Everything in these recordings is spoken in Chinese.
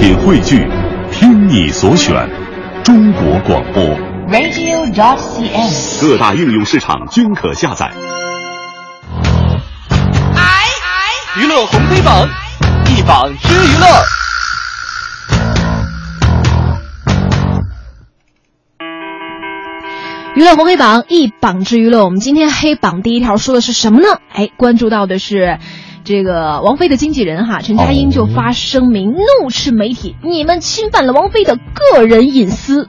品汇聚，听你所选，中国广播。radio.dot.cn，。各大应用市场均可下载。娱乐红黑榜，一榜之娱乐。娱乐红黑榜一榜之娱乐，我们今天黑榜第一条说的是什么呢？哎，关注到的是这个王菲的经纪人哈陈佳英就发声明怒斥媒体，你们侵犯了王菲的个人隐私。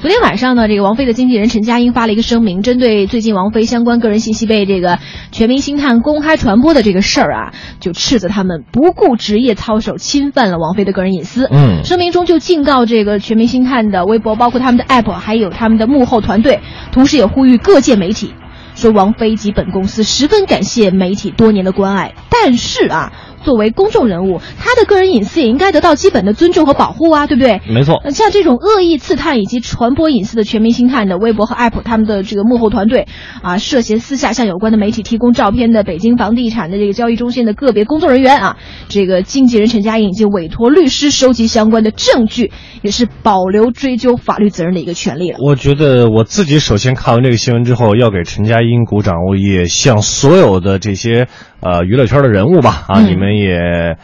昨天晚上呢，这个王菲的经纪人陈佳英发了一个声明，针对最近王菲相关个人信息被这个全民星探公开传播的这个事儿啊，就斥责他们不顾职业操守，侵犯了王菲的个人隐私。嗯声明中就警告这个全民星探的微博，包括他们的 app，还有他们的幕后团队，同时也呼吁各界媒体。说王菲及本公司十分感谢媒体多年的关爱，但是啊，作为公众人物，他的个人隐私也应该得到基本的尊重和保护啊，对不对？没错那像这种恶意刺探以及传播隐私的全民星探的微博和 app，他们的这个幕后团队啊，涉嫌私下向有关的媒体提供照片的北京房地产的这个交易中心的个别工作人员啊，这个经纪人陈佳莹已经委托律师收集相关的证据，也是保留追究法律责任的一个权利了。我觉得我自己首先看完这个新闻之后，要给陈佳英鼓掌。我也向所有的这些呃娱乐圈的人物吧，啊，嗯你们也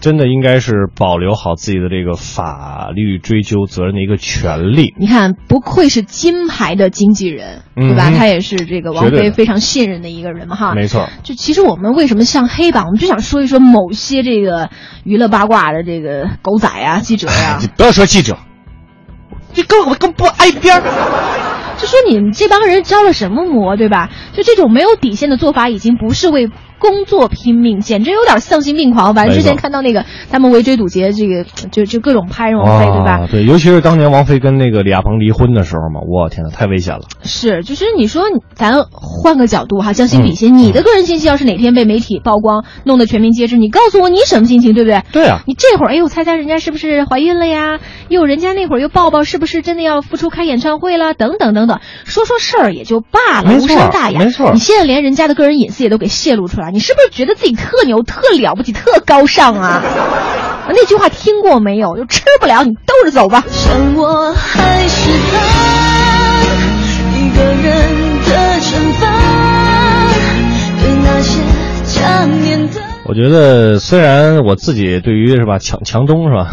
真的应该是保留好自己的这个法律追究责任的一个权利。你看，不愧是金牌的经纪人，嗯对吧？他也是这个王菲非常信任的一个人嘛，哈。没错，就其实我们为什么上黑榜，我们就想说一说某些这个娱乐八卦的这个狗仔啊、记者呀、你不要说记者，你跟我跟不挨边儿。就说你们这帮人着了什么魔，对吧？就这种没有底线的做法，已经不是为工作拼命，简直有点丧心病狂。反正之前看到那个他们围追堵截，这个就就各种拍王菲，对吧？啊对，尤其是当年王菲跟那个李亚鹏离婚的时候嘛，我天呐，太危险了。是，就是你说咱换个角度哈，将心比嗯心，你的个人信息要是哪天被媒体曝光，弄得全民皆知，你告诉我你什么心情，对不对？对啊，你这会儿哎呦，猜猜人家是不是怀孕了呀？又人家那会儿又抱抱，是不是真的要复出开演唱会了？等等等等，说说事儿也就罢了，无伤大雅。没错你现在连人家的个人隐私也都给泄露出来，你是不是觉得自己特牛、特了不起、特高尚啊？啊那句话听过没有？就吃不了你兜着走吧。像我还是他一个人的惩罚，对那些。我觉得虽然我自己对于是吧强强东是吧，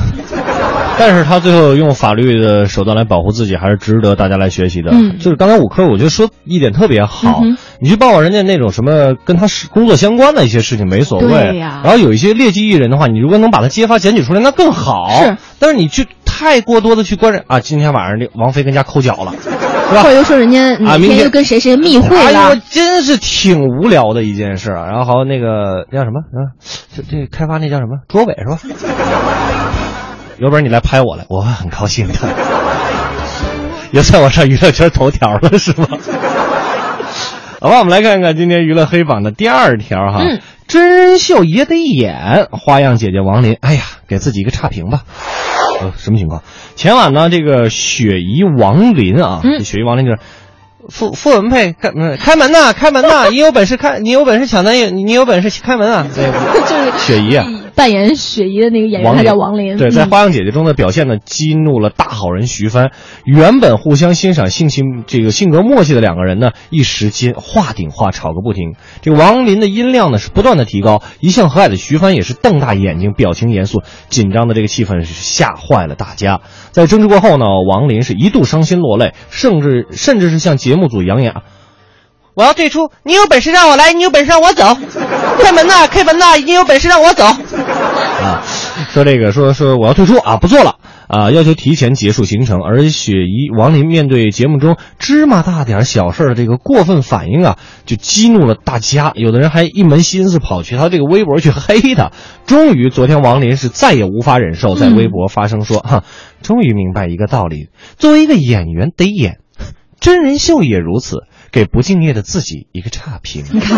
但是他最后用法律的手段来保护自己，还是值得大家来学习的。嗯就是刚才五科我觉得说一点特别好，嗯你去报报人家那种什么跟他是工作相关的一些事情没所谓，对呀然后有一些劣迹艺人的话，你如果能把他揭发检举出来，那更好。是，但是你去太过多的去关注啊，今天晚上这王菲跟家抠脚了，是吧或？者又说人家哪明天天又跟谁谁密会哎了，呦，真是挺无聊的一件事啊。然后好那个那叫什么啊？这这开发那叫什么？卓伟是吧？有本事你来拍我来，我会很高兴的。也算我上娱乐圈头条了是吗？好吧，我们来看看今天娱乐黑榜的第二条哈。嗯真人秀也得演，花样姐姐王林，哎呀，给自己一个差评吧。呃，什么情况？前晚呢，这个雪姨王林啊，嗯这雪姨王林就是傅傅文佩开嗯开门呐，开门呐！你有本事开，你有本事抢男友，你你有本事开门啊！对，就是雪姨啊，扮演雪姨的那个演员，他叫王林。对，在《嗯花样姐姐》中的表现呢，激怒了大好人徐帆。原本互相欣赏、性情这个性格默契的两个人呢，一时间话顶话吵个不停。这个王林的音量呢是不断的提高，一向和蔼的徐帆也是瞪大眼睛，表情严肃，紧张的这个气氛是吓坏了大家。在争执过后呢，王林是一度伤心落泪，甚至甚至是向节目组扬言啊。我要退出，你有本事让我来，你有本事让我走，开门呐，开门呐，你有本事让我走。啊，说这个说说我要退出啊，不做了啊，要求提前结束行程。而雪姨王林面对节目中芝麻大点儿小事儿的这个过分反应啊，就激怒了大家。有的人还一门心思跑去他这个微博去黑他。终于，昨天王林是再也无法忍受，在微博发声说：“哈，终于明白一个道理，作为一个演员得演，真人秀也如此。”给不敬业的自己一个差评。你看，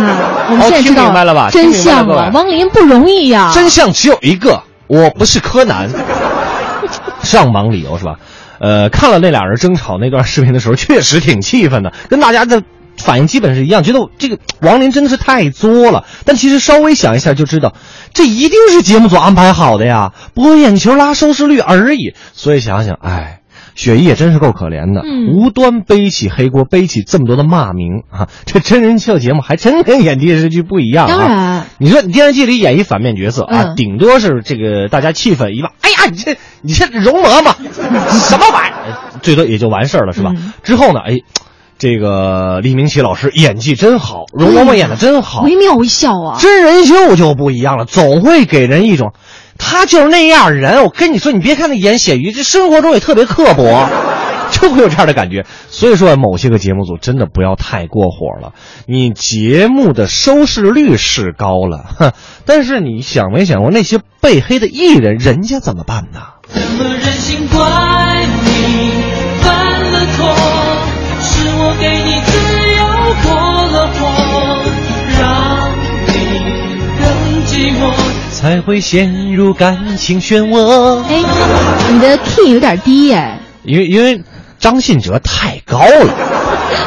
我们现在知道听明白了吧真相王林不容易呀、真相只有一个，我不是柯南。上榜理由是吧？呃，看了那俩人争吵那段视频的时候，确实挺气愤的，跟大家的反应基本是一样，觉得这个王林真的是太作了。但其实稍微想一下就知道，这一定是节目组安排好的呀，博眼球拉收视率而已。所以想想，哎。雪姨也真是够可怜的，嗯无端背起黑锅，背起这么多的骂名啊！这真人秀节目还真跟演电视剧不一样啊！当然，你说你电视剧里演一反面角色啊，嗯顶多是这个大家气愤一把，哎呀，你这你这容嬷嬷什么玩意儿，最多也就完事儿了，是吧？嗯之后呢，哎，这个李明启老师演技真好，容嬷嬷演的真好，惟妙惟肖啊！真人秀就不一样了，总会给人一种，他就是那样人。我跟你说，你别看他演写鱼，这生活中也特别刻薄，就会有这样的感觉。所以说，某些个节目组真的不要太过火了。你节目的收视率是高了，哼，但是你想没想过那些被黑的艺人，人家怎么办呢？怎么忍心才会陷入感情漩涡。哎，你的 key 有点低哎，因为因为张信哲太高了。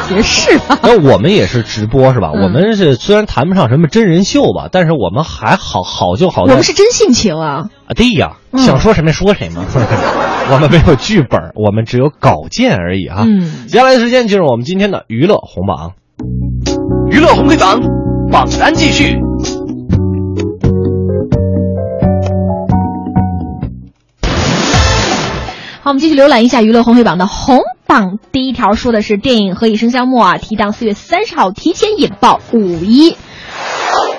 也是吧。那我们也是直播是吧？嗯我们是虽然谈不上什么真人秀吧，但是我们还好好就好。我们是真性情啊！啊，对呀，嗯想说什么说什么。我们没有剧本，我们只有稿件而已啊。嗯接下来的时间进入我们今天的娱乐红榜。娱乐红黑榜榜单继续。好，我们继续浏览一下娱乐红黑榜的红榜。第一条说的是电影《何以笙箫默》啊，提档四月三十号提前引爆五一。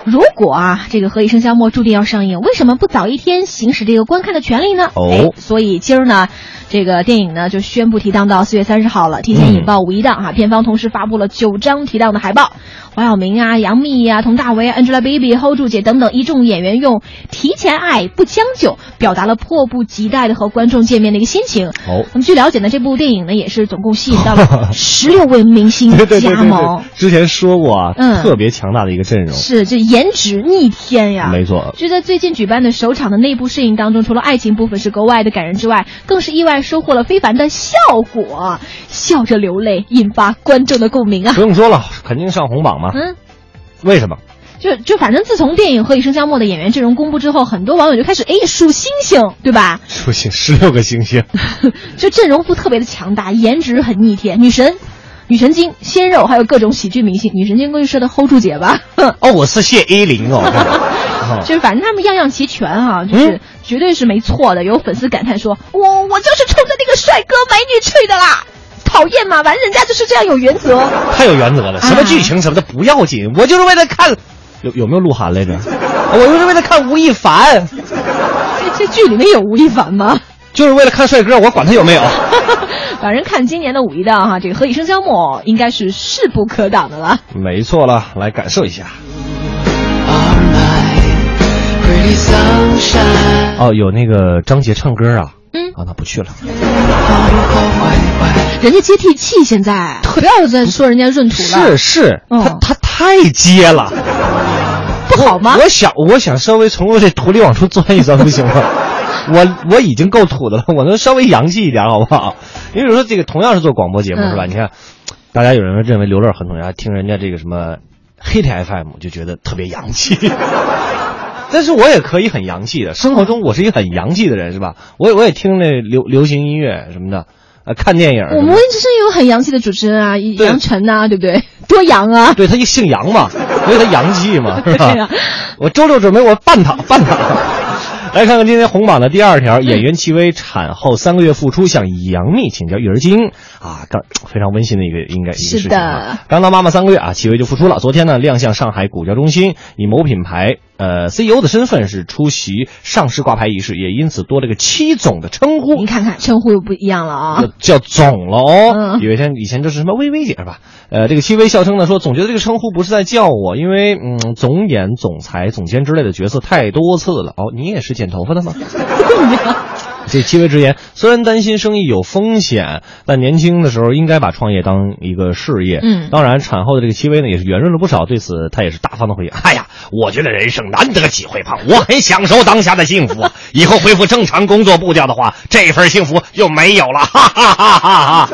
如果啊，这个《何以笙箫默》注定要上映，为什么不早一天行使这个观看的权利呢？哦哎所以今儿呢，这个电影呢就宣布提档到四月三十号了，提前引爆五一档哈、片方同时发布了九张提档的海报，黄晓明啊、杨幂啊、佟大为、Angelababy、hold 住姐等等一众演员用提前爱不将就，表达了迫不及待的和观众见面的一个心情。哦那么据了解呢，这部电影呢也是总共吸引到了 十六位明星加盟对，，之前说过啊，嗯特别强大的一个阵容。是这颜值逆天呀！没错就在最近举办的首场的内部试映当中，除了爱情部分是格外的感人之外，更是意外收获了非凡的效果，笑着流泪，引发观众的共鸣啊不！用说了，肯定上红榜嘛。嗯，为什么？就就反正自从电影《何以笙箫默》的演员阵容公布之后，很多网友就开始哎数星星，对吧？数星十六个星星，就阵容不特别的强大，颜值很逆天，女神。女神经、鲜肉，还有各种喜剧明星。女神经估计说的 hold 住姐吧，哦，我是谢依霖哦。哦就是反正他们样样齐全哈、就是嗯绝对是没错的。有粉丝感叹说：“我我就是冲着那个帅哥美女去的啦，讨厌嘛，反正人家就是这样有原则。太有原则了，什么剧情什么的不要紧，我就是为了看，有有没有鹿晗来着？我就是为了看吴亦凡，这这剧里面有吴亦凡吗？就是为了看帅哥，我管他有没有。反正看今年的五一档哈，这个《何以笙箫默》应该是势不可挡的了。没错了，来感受一下。哦，有那个张杰唱歌啊，嗯啊，那不去了。人家接地气，现在不要再说人家闰土了，是是，嗯他他太接了，不好吗我？我想我想稍微从这土里往出钻一钻，不行吗？我我已经够土的了，我能稍微洋气一点，好不好？你比如说这个同样是做广播节目、嗯是吧？你看，大家有人认为刘乐很土，然后听人家这个什么 Hit FM 就觉得特别洋气。但是我也可以很洋气的，生活中我是一个很洋气的人，是吧？我也我也听那流流行音乐什么的，呃，看电影。我们温之声也有很洋气的主持人啊，杨晨呐、对不对？多洋啊！对他一姓杨嘛，所以他洋气嘛，是吧？我周六准备我办他办他。来看看今天红榜的第二条，演员戚薇产后三个月复出，向杨幂请教育儿经啊，刚非常温馨的一个应该一个是事情啊的。刚当妈妈三个月啊，戚薇就复出了。昨天呢，亮相上海骨胶中心，以某品牌呃 CEO 的身份是出席上市挂牌仪式，也因此多了个戚总的称呼。你看看称呼又不一样了啊！叫总了哦。嗯有一天以前就是什么薇薇姐是吧？呃，这个戚薇笑称呢说，总觉得这个称呼不是在叫我，因为嗯，总演、总裁、总监之类的角色太多次了。哦，你也是剪头发的吗？这戚薇直言，虽然担心生意有风险，但年轻的时候应该把创业当一个事业。嗯当然，产后的这个戚薇呢也是圆润了不少，对此她也是大方的回应：“哎呀，我觉得人生难得几回胖，我很享受当下的幸福啊。以后恢复正常工作步调的话，这份幸福就没有了。”哈哈哈哈哈！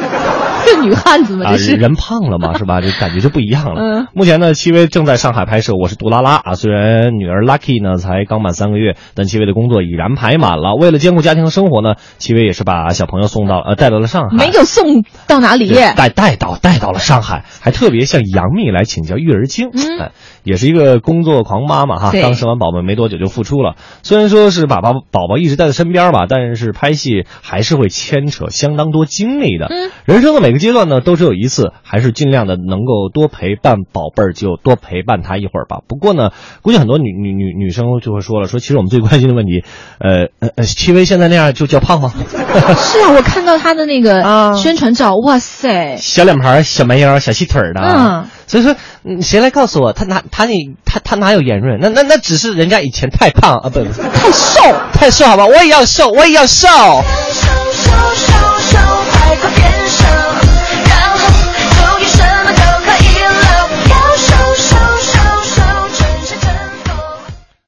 这女汉子嘛，啊，这是。人胖了嘛，是吧？这感觉就不一样了。嗯目前呢，戚薇正在上海拍摄《我是杜拉拉》啊。虽然女儿 Lucky 呢才刚满三个月，但戚薇的工作已然排满了。为了兼顾家庭和生活呢，戚薇也是把小朋友送到呃带到了上海。没有送到哪里？带带到带到了上海，还特别向杨幂来请教育儿经。嗯哎，也是一个工作狂妈妈哈，刚生完宝宝没多久就复出了。虽然说是把宝宝宝一直带在身边吧，但是拍戏还是会牵扯相当多精力的。嗯，人生的每个阶段呢都只有一次，还是尽量的能够多陪伴宝贝儿就多陪伴他一会儿吧。不过呢，估计很多女女女女生就会说了，说其实我们最关心的问题，呃呃呃，戚薇现在那样就叫胖吗？是啊，我看到她的那个啊宣传照，哇塞，小脸盘儿、小蛮腰、小细腿儿的所以说，嗯谁来告诉我他哪他你他他哪有圆润？那那那只是人家以前太胖啊，不太瘦。太瘦好吧？我也要瘦，我也要瘦。瘦瘦瘦